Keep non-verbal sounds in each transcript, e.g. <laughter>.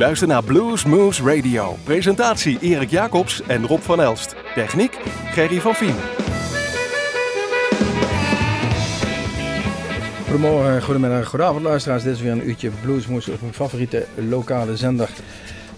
luistert naar Blues Moves Radio. Presentatie Erik Jacobs en Rob van Elst. Techniek Gerry van Vien. Goedemorgen, goedemiddag, goedenavond luisteraars. Dit is weer een uurtje Bluesmoes op mijn favoriete lokale zender.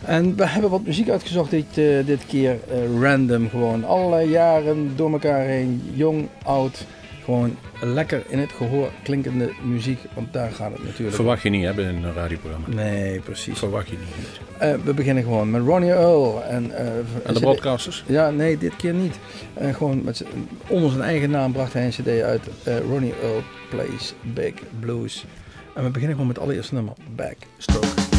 En we hebben wat muziek uitgezocht dit, uh, dit keer uh, random. Gewoon allerlei jaren door elkaar heen, jong, oud. Gewoon lekker in het gehoor klinkende muziek, want daar gaat het natuurlijk Verwacht je niet hebben in een radioprogramma. Nee, precies. Verwacht je niet. Uh, we beginnen gewoon met Ronnie Earl. En, uh, en de broadcasters? Ja, nee, dit keer niet. Uh, gewoon met onder zijn eigen naam bracht hij een cd uit. Ronnie Earl Plays Big Blues. En we beginnen gewoon met het allereerste nummer, Backstroke.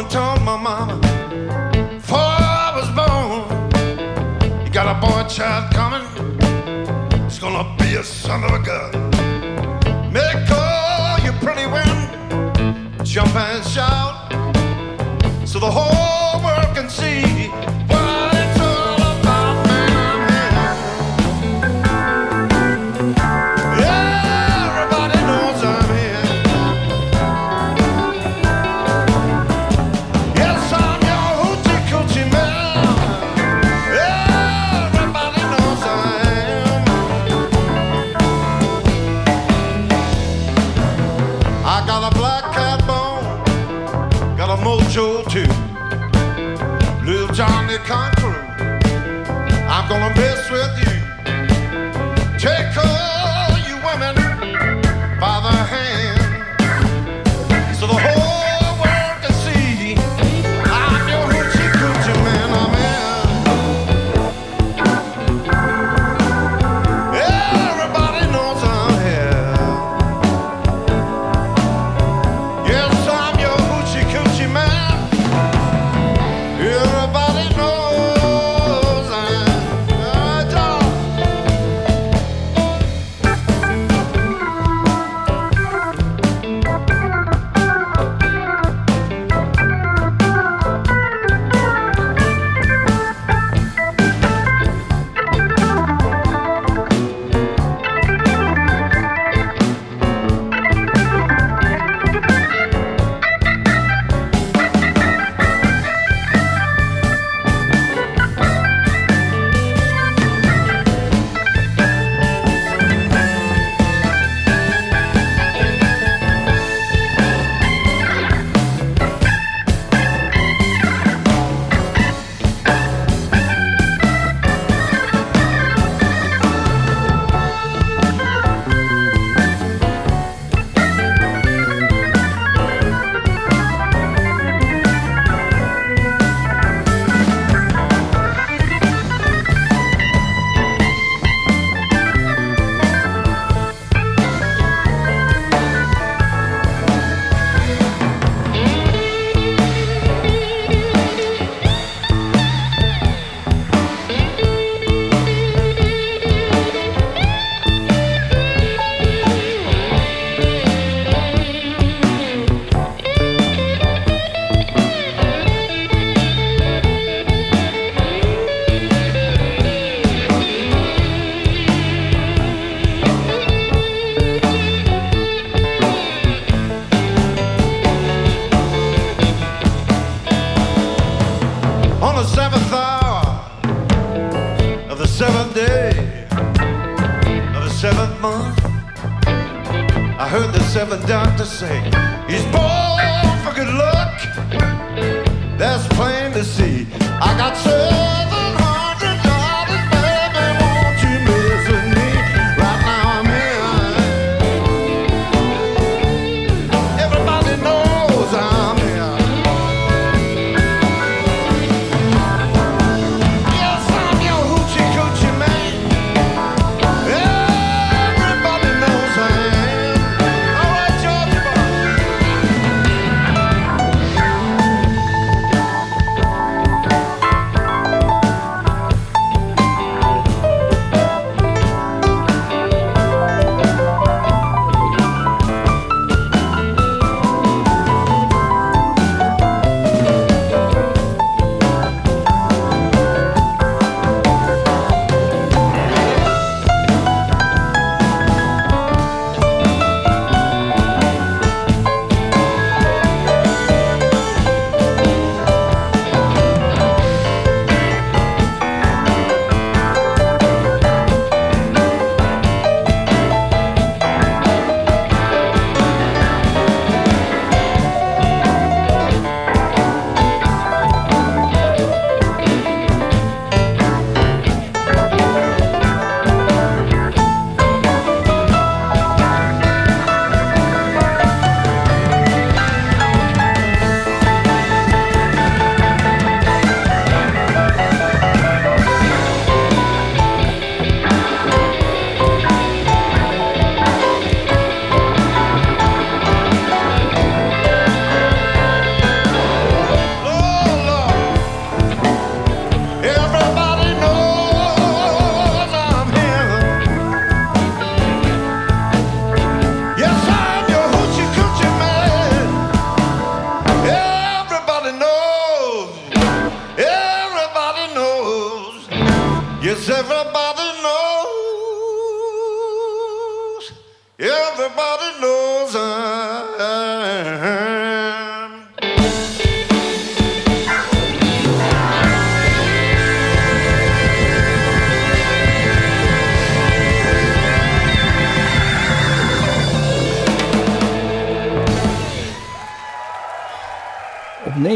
and told my mama before I was born, you got a boy child coming. He's gonna be a son of a gun. Make all your pretty women jump and shout. So the whole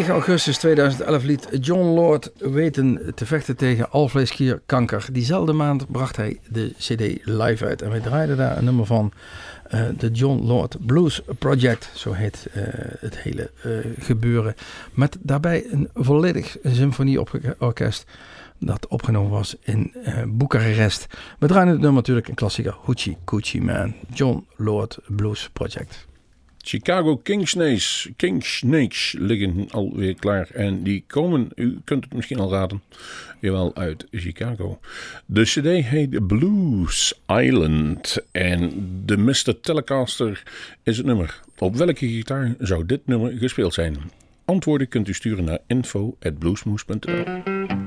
9 augustus 2011 liet John Lord weten te vechten tegen alvleesklierkanker. Diezelfde maand bracht hij de CD live uit. En wij draaiden daar een nummer van. eh, de John Lord Blues Project, zo heet eh, het hele eh, gebeuren. Met daarbij een volledig symfonieorkest dat opgenomen was in Boekarest. We draaien het nummer natuurlijk een klassieker, Hoochie Coochie Man, John Lord Blues Project. Chicago Kingsnakes, Kingsnakes liggen alweer klaar. En die komen, u kunt het misschien al raden, jawel uit Chicago. De cd heet Blues Island. En de Mr. Telecaster is het nummer. Op welke gitaar zou dit nummer gespeeld zijn? Antwoorden kunt u sturen naar info.bluesmoes.nl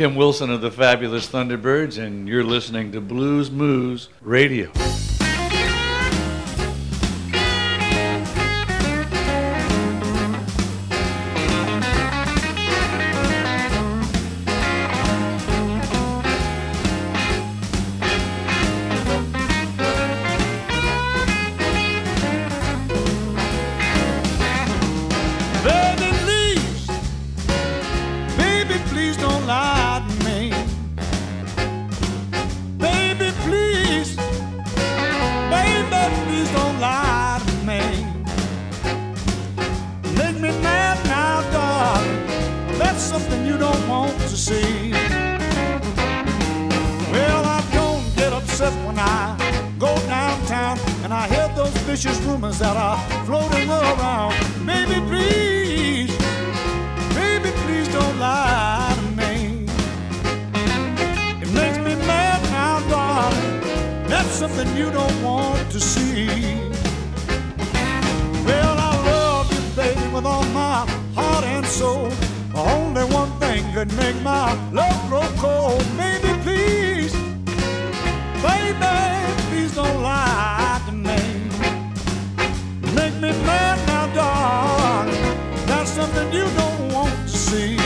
Kim Wilson of the Fabulous Thunderbirds, and you're listening to Blues Moose Radio. Floating around. Maybe please, baby, please don't lie to me. It makes me mad now, darling. That's something you don't want to see. Well, I love you, baby, with all my heart and soul. Only one thing could make my love grow cold. You don't want to see.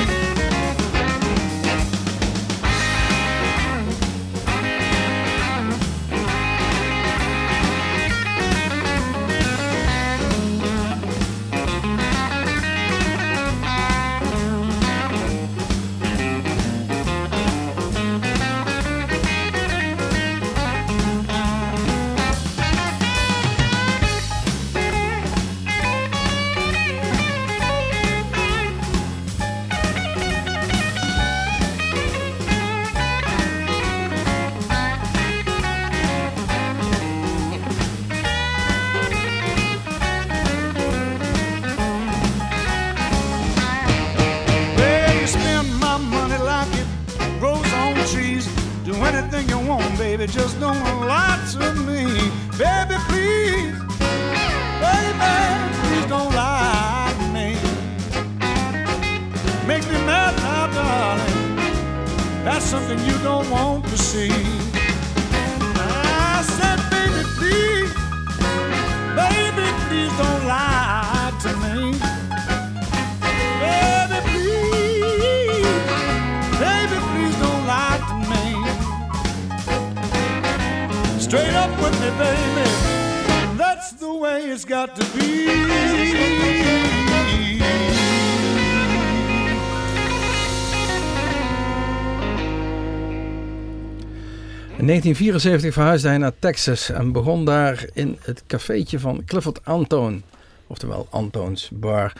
Straight up with me, baby. That's the way it's got to be. In 1974 verhuisde hij naar Texas en begon daar in het cafeetje van Clifford Antoon, oftewel Antoons Bar,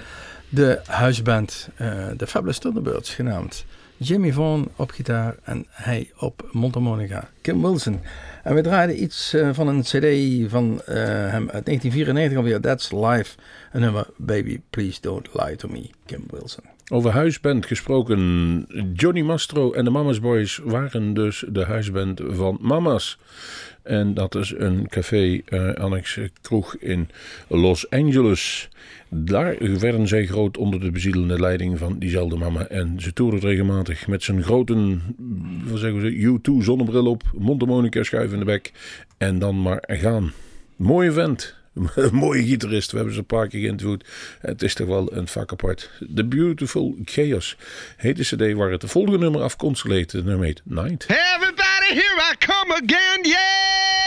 de huisband, eh, de Fabulous Thunderbirds genaamd. Jimmy Vaughan op gitaar en hij op mondharmonica. Kim Wilson. En we draaiden iets eh, van een cd van eh, hem uit 1994 alweer. That's Life. Een nummer Baby Please Don't Lie To Me. Kim Wilson. Over huisband gesproken. Johnny Mastro en de Mama's Boys waren dus de huisband van Mama's. En dat is een café, eh, annex kroeg in Los Angeles. Daar werden zij groot onder de bezielende leiding van diezelfde mama. En ze toerden regelmatig met zijn grote, wat zeggen we, U2 zonnebril op, mondharmonica schuif in de bek. En dan maar gaan. Mooie vent. <laughs> Mooie gitarist, we hebben ze een paar keer geïnterviewd. Het is toch wel een vak apart. The Beautiful Chaos heet de cd waar het de volgende nummer afkomstig leed. Het nummer heet Night. Everybody, here I come again, yeah!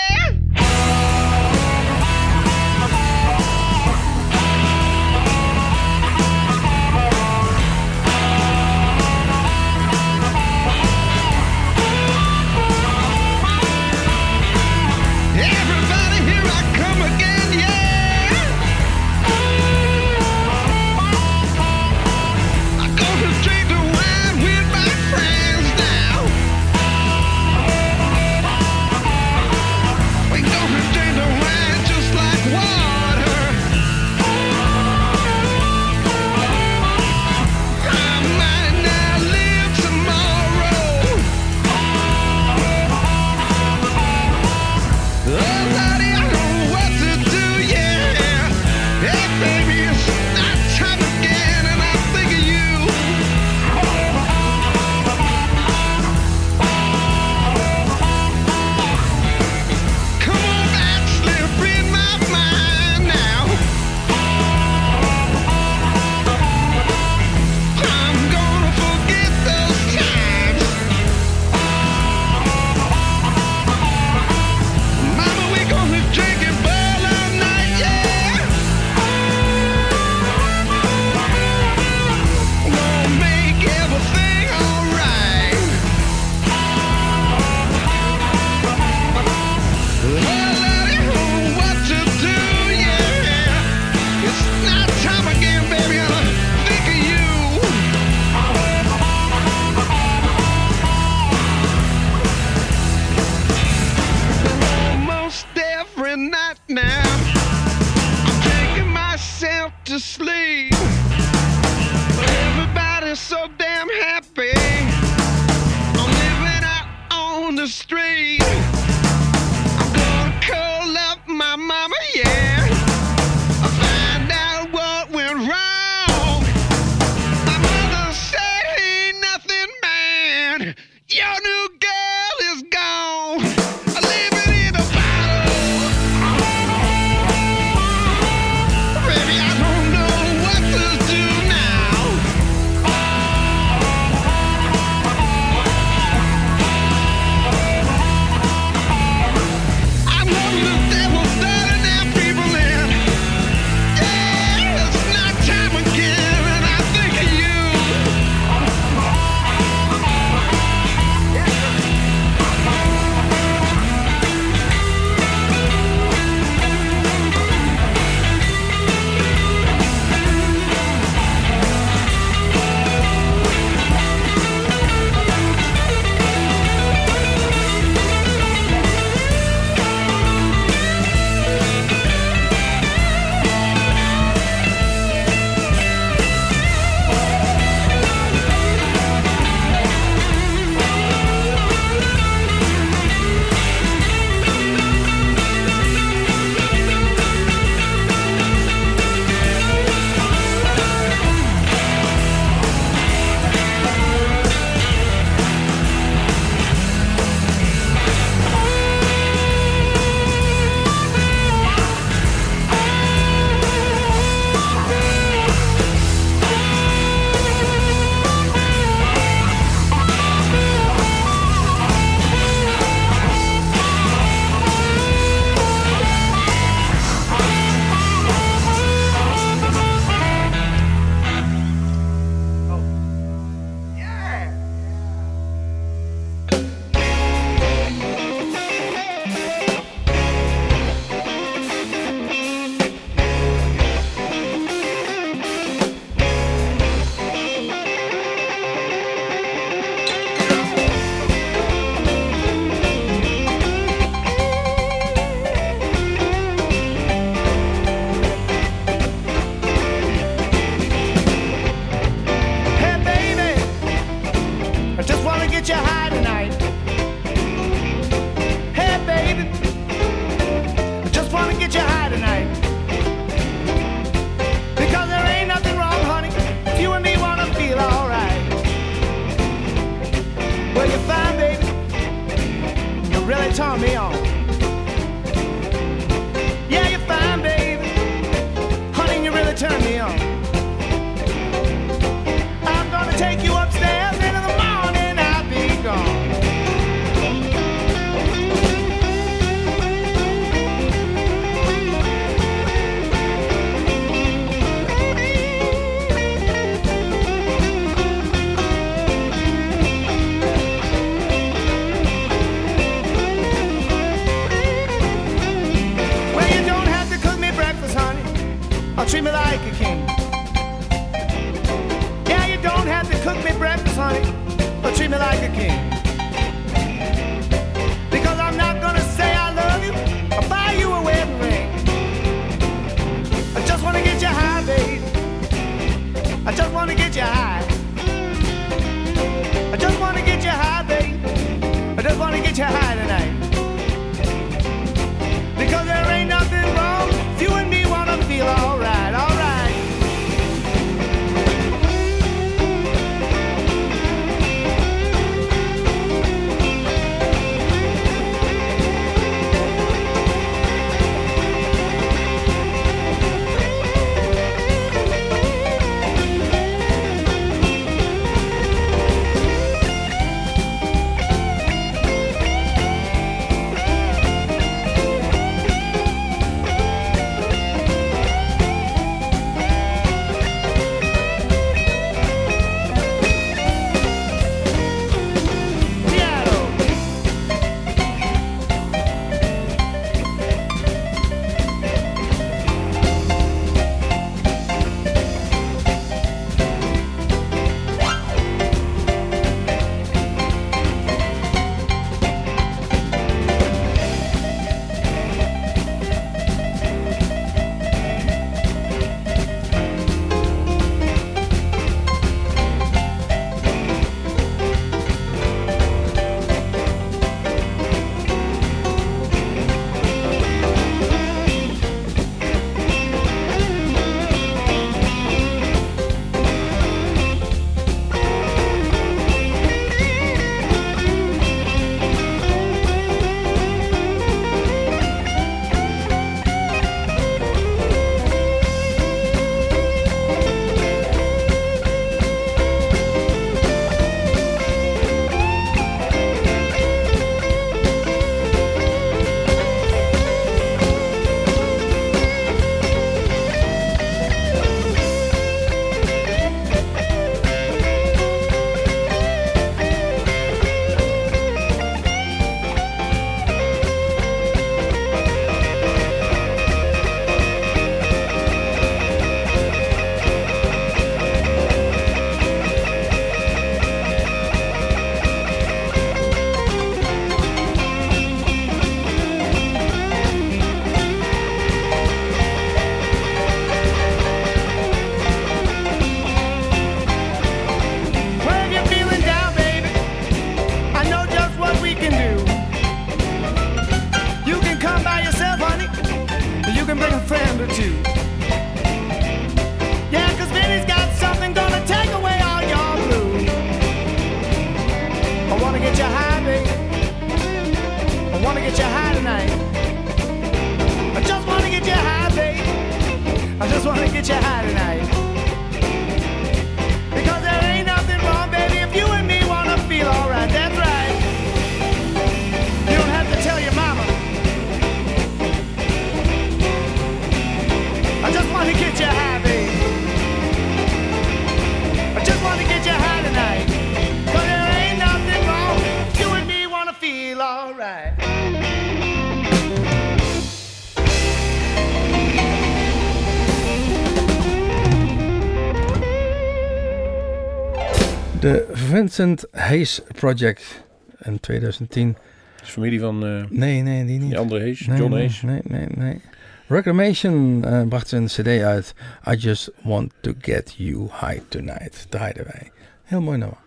Vincent Hayes Project in 2010. is familie van eh, Nee, nee, die niet. die andere Hayes, Nee, John nee, Hayes. Nee, nee, nee. Reclamation eh, bracht zijn cd uit. I Just Want To Get You High Tonight. Draaiden wij. Heel mooi nummer.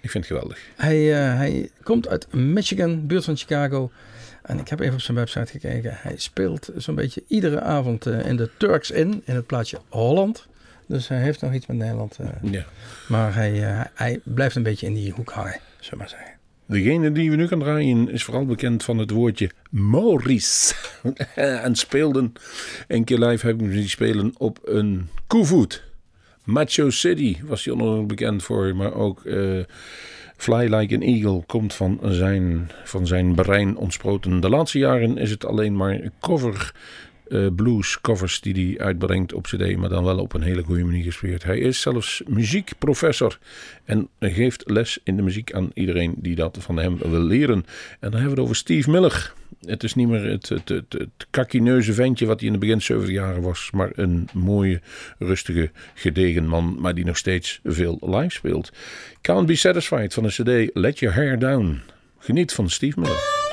Ik vind het geweldig. Hij, eh, hij komt uit Michigan, buurt van Chicago. En ik heb even op zijn website gekeken. Hij speelt zo'n beetje iedere avond in de Turks in, in het plaatsje Holland. Dus hij heeft nog iets met Nederland. eh, Ja. maar hij, eh, hij blijft een beetje in die hoek hangen, zullen we maar zeggen. Degene die we nu gaan draaien is vooral bekend van het woordje Maurice. <laughs> en speelden een keer live hebben we die spelen op een koevoet. Macho City was hij onder bekend voor, maar ook eh, Fly Like an Eagle komt van zijn, van zijn brein ontsproten. De laatste jaren is het alleen maar cover eh, blues covers die hij uitbrengt op cd, maar dan wel op een hele goede manier gespeeld. Hij is zelfs muziekprofessor en geeft les in de muziek aan iedereen die dat van hem wil leren. En dan hebben we het over Steve Miller. Het is niet meer het, het, het, kakineuze ventje wat hij in de begin 70 jaren was, maar een mooie, rustige, gedegen man, maar die nog steeds veel live speelt. Can't Be Satisfied van de cd Let Your Hair Down. Geniet van Steve Miller.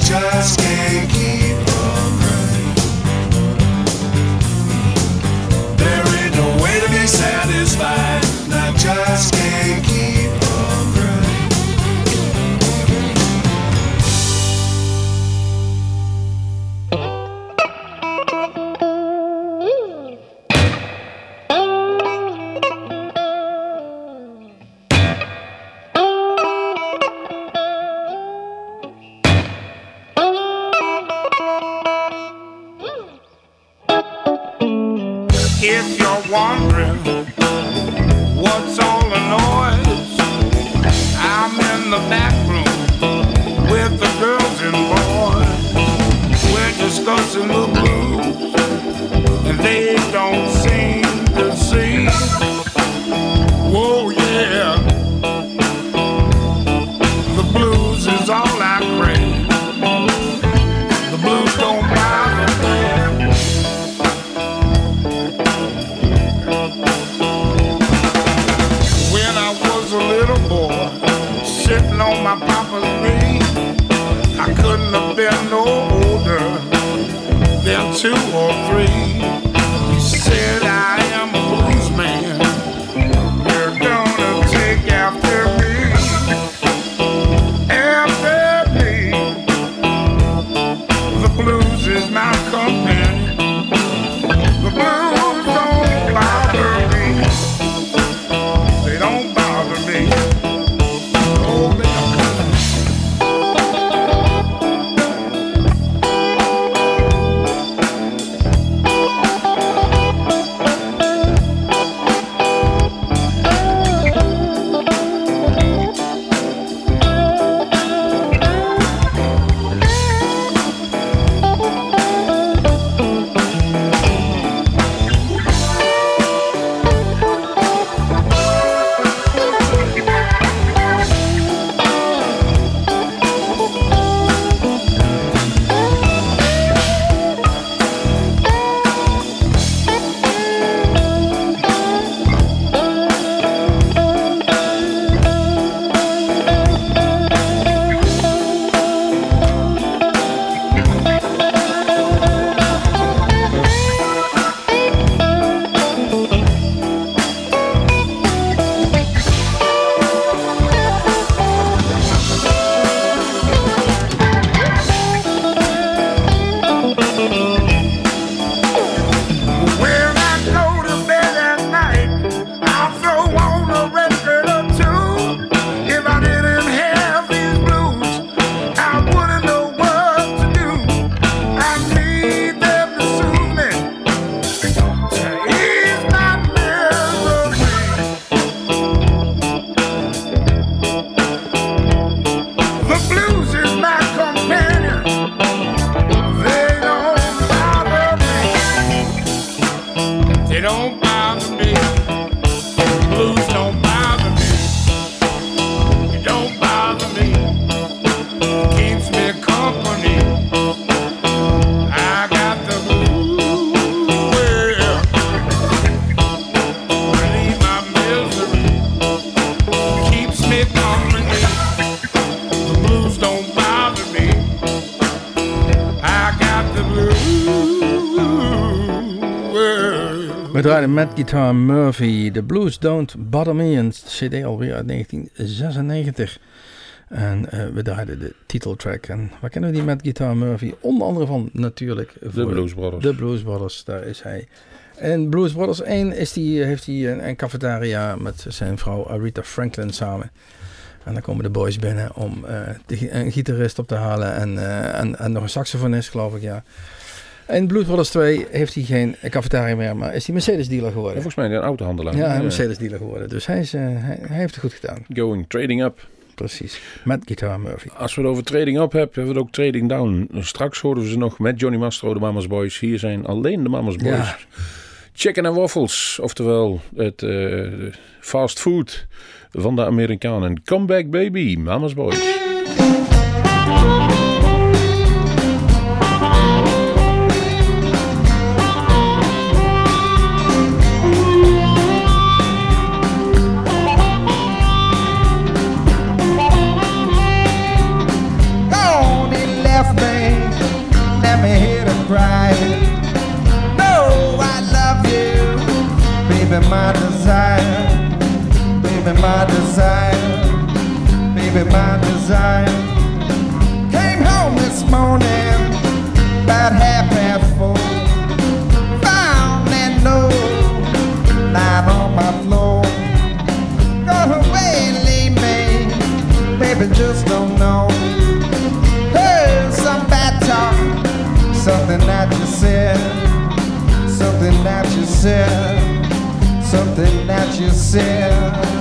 Just We draaiden met Guitar Murphy. The Blues Don't Bother Me. Een cd alweer uit 1996. En eh, we draaiden de titeltrack. En waar kennen we die met Guitar Murphy? Onder andere van natuurlijk... De Blues Brothers. De Blues Brothers, daar is hij. En Blues Brothers 1 is die, heeft hij een, een cafetaria met zijn vrouw Aretha Franklin samen. En dan komen de boys binnen om eh, de, een gitarist op te halen en, eh, en, en nog een saxofonist, geloof ik, ja. In Blues Brothers 2 heeft hij geen cafetaria meer, maar is hij Mercedes dealer En geworden. volgens mij een autohandelaar. Ja, hij is Mercedes dealer geworden. Dus hij, is, eh, hij, hij heeft het goed gedaan. Going trading up. Precies. Met Guitar Murphy. Als we het over trading up hebben, hebben we het ook trading down. Straks hoorden we ze nog met Johnny Mastro, de Mama's Boys. Hier zijn alleen de Mama's Boys. Ja. Chicken and waffles, oftewel het eh, fast food van de Amerikanen. Come back baby, Mama's Boys. Said, something that you said,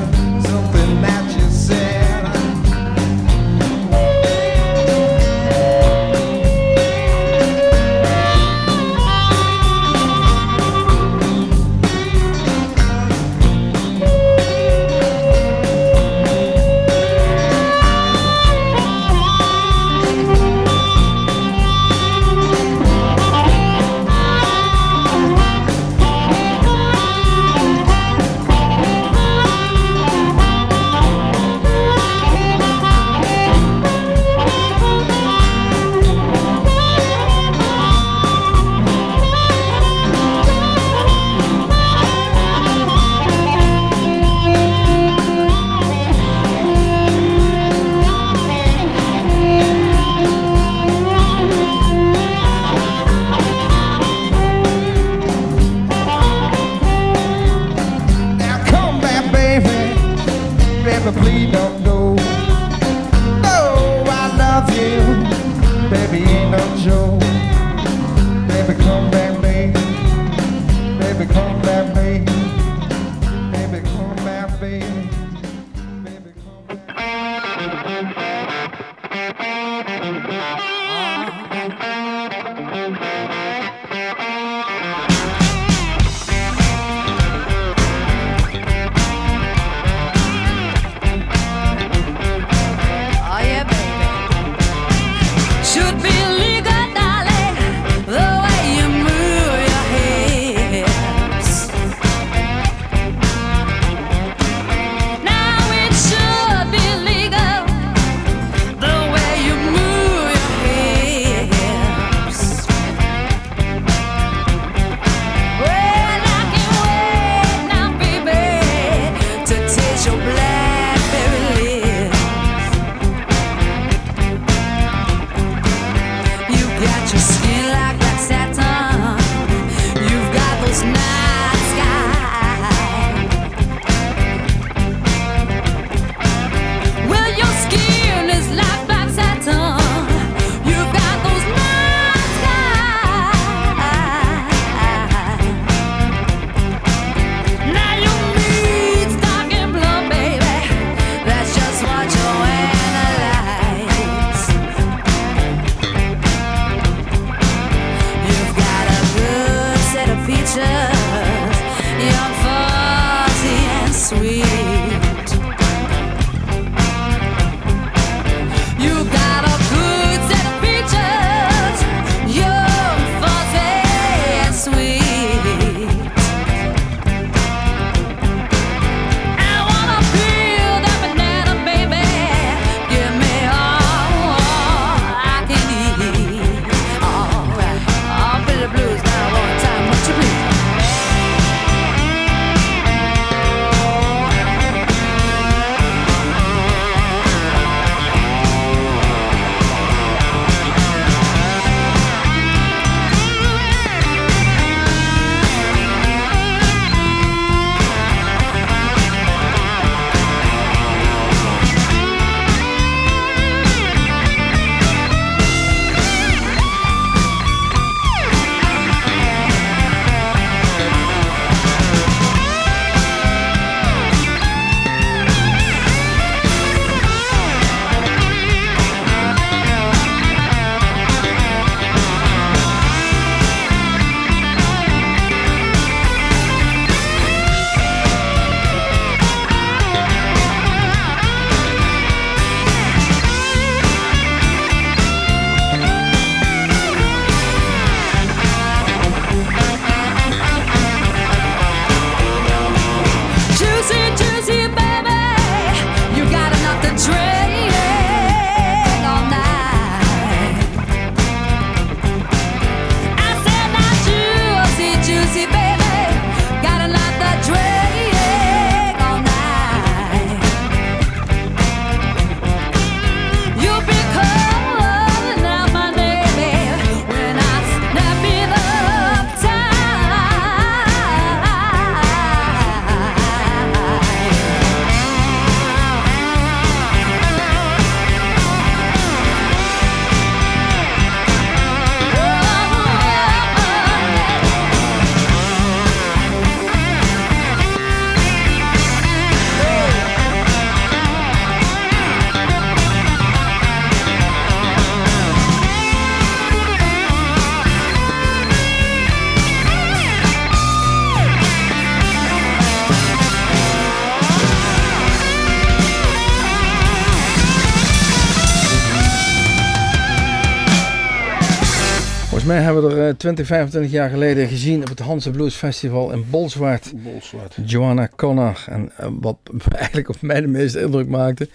hebben we er eh, 20, 25 jaar geleden gezien op het Hanse Blues Festival in Bolsward. Bolsward. Joanna Connor. En eh, wat <laughs> eigenlijk op mij de meeste indruk maakte,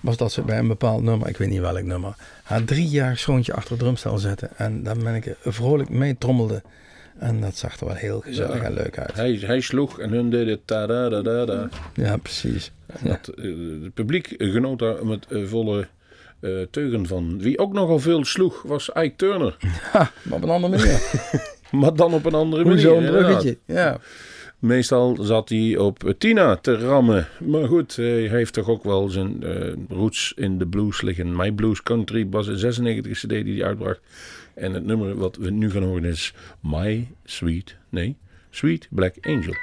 was dat ze bij een bepaald nummer, ik weet niet welk nummer, haar drie jaar zoontje achter het drumstel zette. En daar ben ik vrolijk mee trommelde. En dat zag er wel heel gezellig Ja. en leuk uit. Hij, hij sloeg en hun deden ta da da da. Ja, precies. En Dat, eh, het publiek genoot daar met eh, volle eh, teugen van. Wie ook nogal veel sloeg was Ike Turner. <laughs> Maar op een andere manier. <laughs> Maar dan op een andere manier. Inderdaad. bruggetje? Ja. Meestal zat hij op Tina te rammen. Maar goed, hij heeft toch ook wel zijn eh, roots in de blues liggen. My Blues Country was een 96 cd die hij uitbracht. En het nummer wat we nu gaan horen is My Sweet, nee, Sweet Black Angel.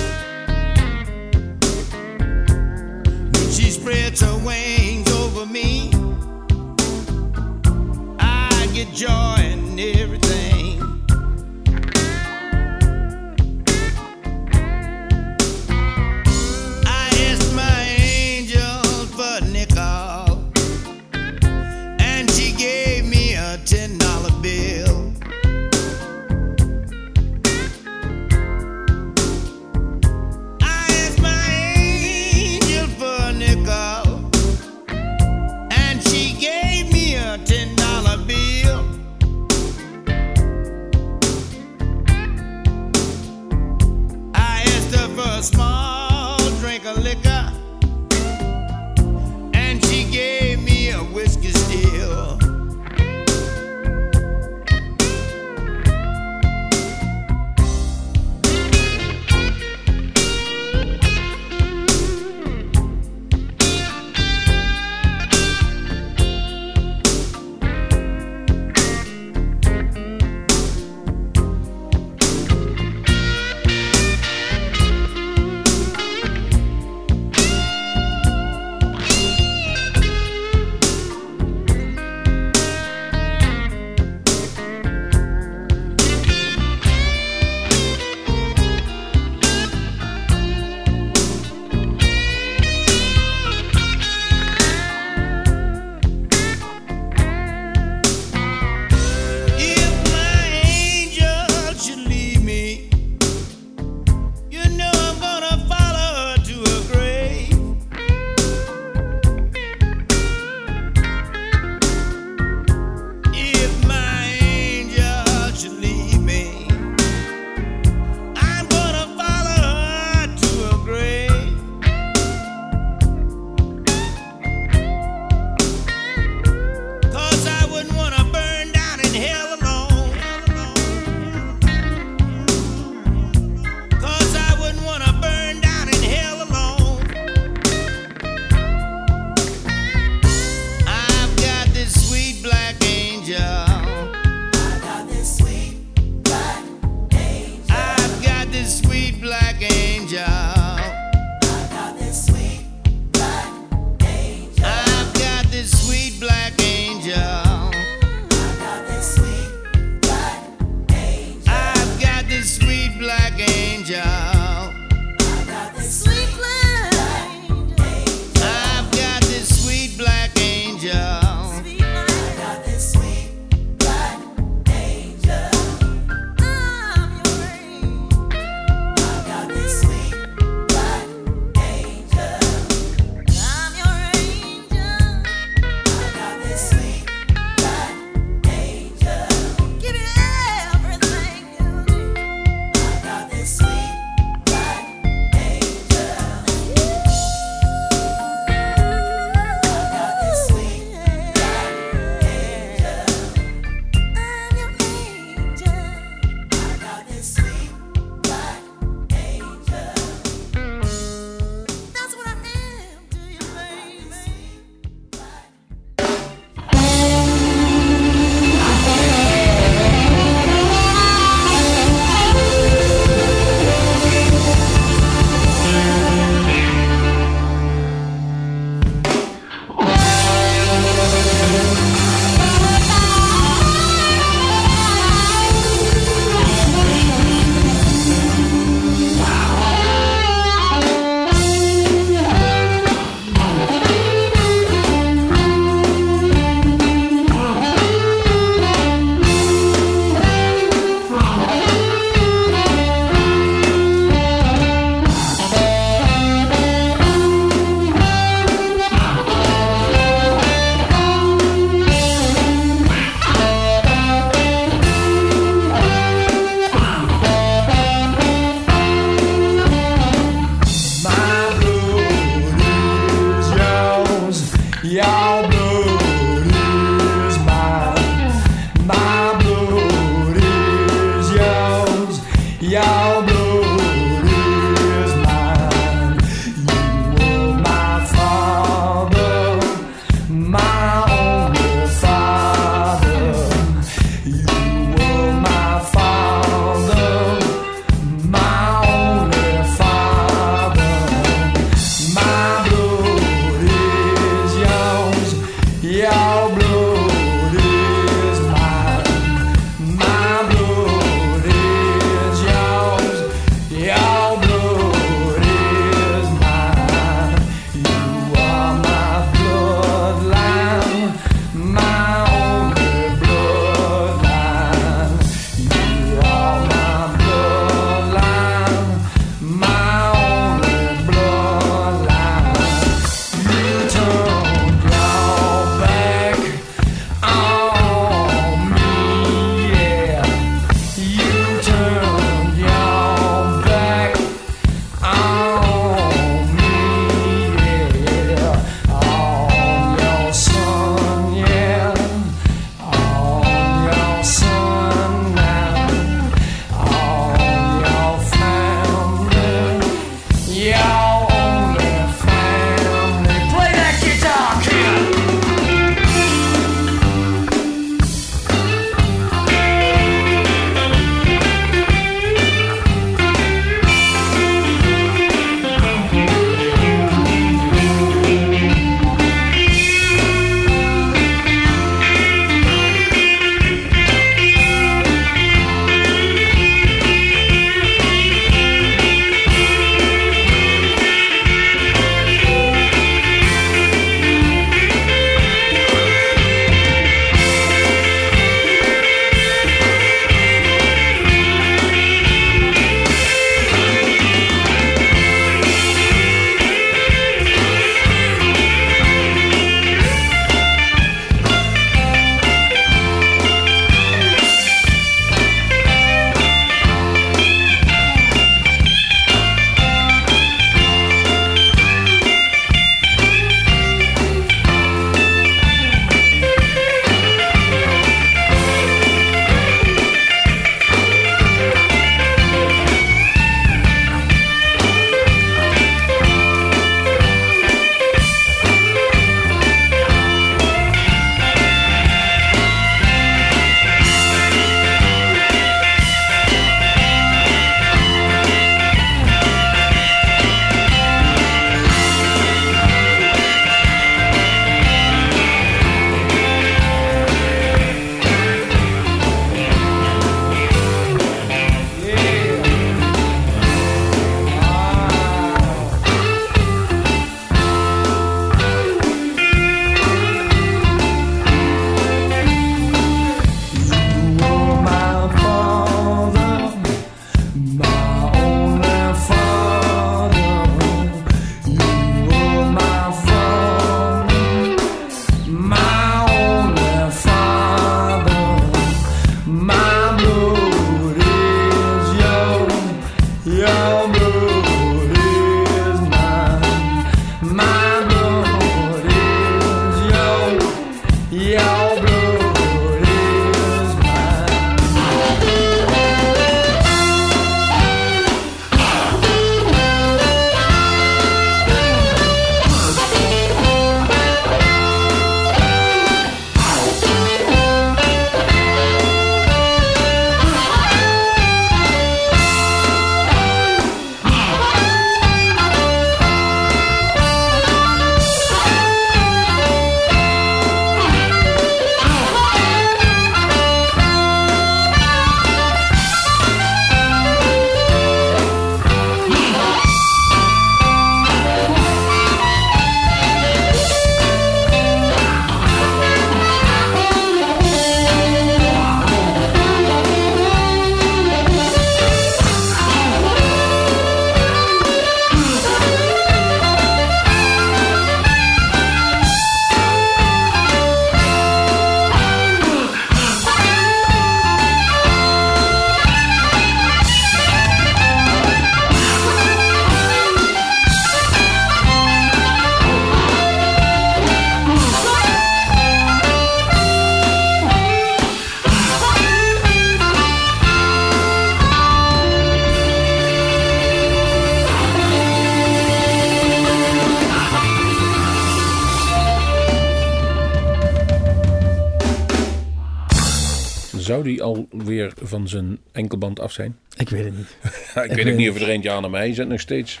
Zou die alweer van zijn enkelband af zijn? Ik weet het niet. <laughs> ik weet ook niet of er eentje aan maar hij zit nog steeds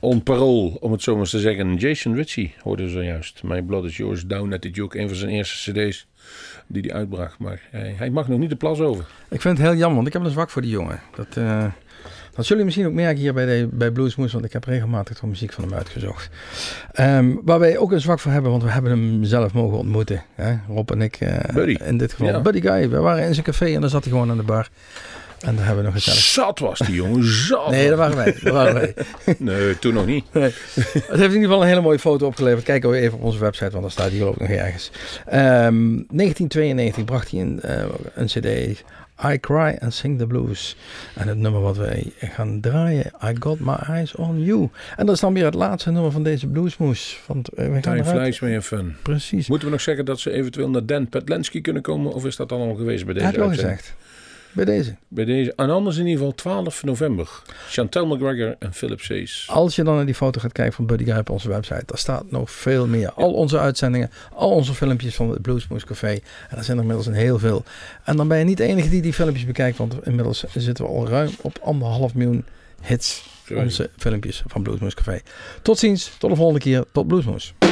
on parool, om het zo maar eens te zeggen. Jason Ritchie hoorde zojuist. My Blood is Yours, Down at the Duke. Een van zijn eerste cd's die hij uitbracht. Maar hij, hij mag nog niet de plas over. Ik vind het heel jammer, want ik heb een zwak voor die jongen. Dat, eh, dat zullen jullie misschien ook merken hier bij, de, bij Bluesmoes, want ik heb regelmatig toch muziek van hem uitgezocht. Ehm, waar wij ook een zwak voor hebben, want we hebben hem zelf mogen ontmoeten. Hè? Rob en ik, eh, Buddy. in dit geval. Ja. Buddy Guy, we waren in zijn café en daar zat hij gewoon aan de bar. En daar hebben we nog gezellig. Zat was die jongen, zat. Nee, dat waren wij. Dat waren wij. <laughs> Nee, toen nog niet. Nee. Het heeft in ieder geval een hele mooie foto opgeleverd. Kijk ook even op onze website, want daar staat hier ook nog ergens. Ehm, 1992 bracht hij een, eh, een cd. I Cry and Sing the Blues. En het nummer wat wij gaan draaien, I Got My Eyes on You. En dat is dan weer het laatste nummer van deze bluesmoes. Want eh, we gaan Time flies fun. Precies. Moeten we nog zeggen dat ze eventueel naar Dan Petlensky kunnen komen? Of is dat dan al geweest bij deze Heb je al gezegd. Bij deze. Bij deze. En anders in ieder geval 12 november. Chantal McGregor en Philip Sees. Als je dan naar die foto gaat kijken van Buddy Guy op onze website, daar staat nog veel meer. Al onze uitzendingen, al onze filmpjes van het Bluesmoose Café. En er zijn er inmiddels een heel veel. En dan ben je niet de enige die die filmpjes bekijkt, want inmiddels zitten we al ruim op anderhalf miljoen hits. Onze filmpjes van Bluesmoose Café. Tot ziens, tot de volgende keer, tot Bluesmoose.